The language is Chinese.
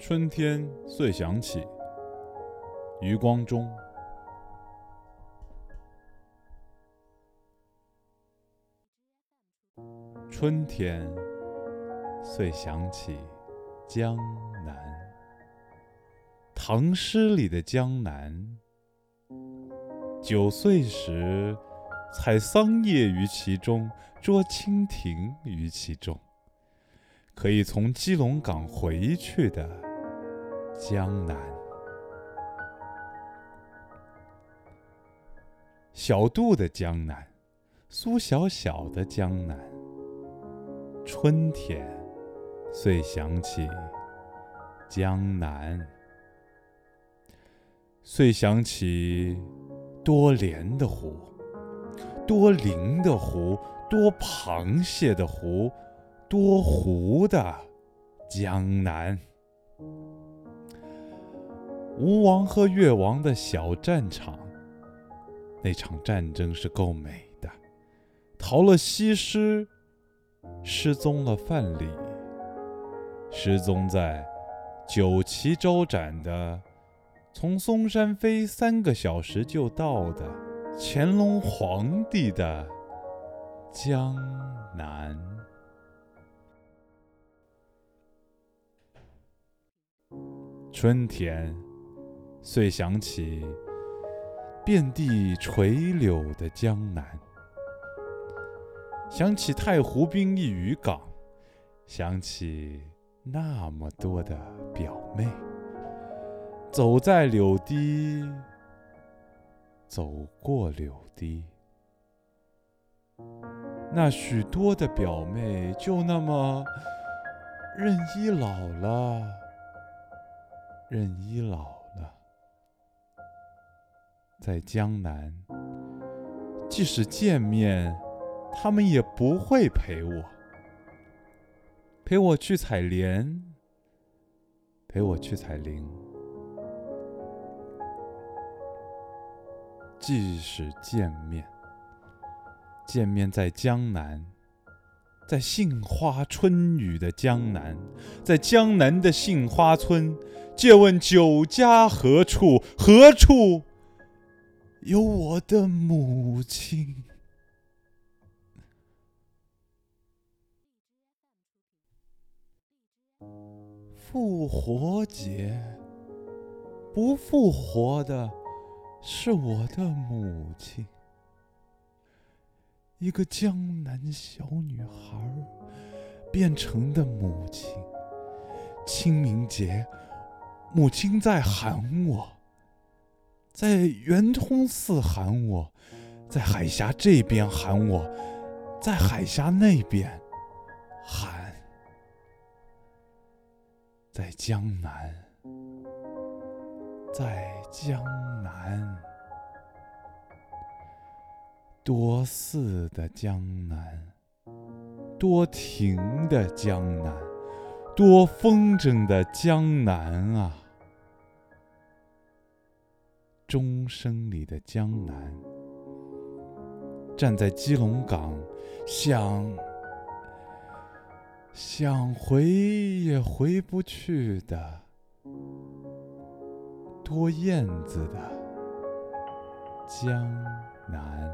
春天遂响起，余光中。春天遂响起江南，唐诗里的江南。九岁时，采桑叶于其中，捉蜻蜓于其中。可以从基隆港回去的江南，小杜的江南，苏小小的江南。春天，遂想起江南，遂想起多莲的湖，多灵的湖，多螃蟹的湖。多湖的江南，吴王和越王的小战场，那场战争是够美的。逃了西施，失踪了范蠡，失踪在酒旗招展的，从嵩山飞三个小时就到的乾隆皇帝的江南。春天，遂想起遍地垂柳的江南，想起太湖滨一渔港，想起那么多的表妹，走在柳堤，走过柳堤，那许多的表妹就那么任依老了。任依老，在江南，即使见面，他们也不会陪我，陪我去采莲，陪我去采菱。即使见面，见面在江南。在杏花春雨的江南，在江南的杏花村，借问酒家何处？何处有我的母亲？复活节，不复活的是我的母亲。一个江南小女孩变成的母亲，清明节，母亲在喊我，在圆通寺喊我，在海峡这边喊我，在海峡那边喊，在江南，在江南。多寺的江南，多亭的江南，多风筝的江南啊！钟声里的江南，站在基隆港，想想回也回不去的，多燕子的江南。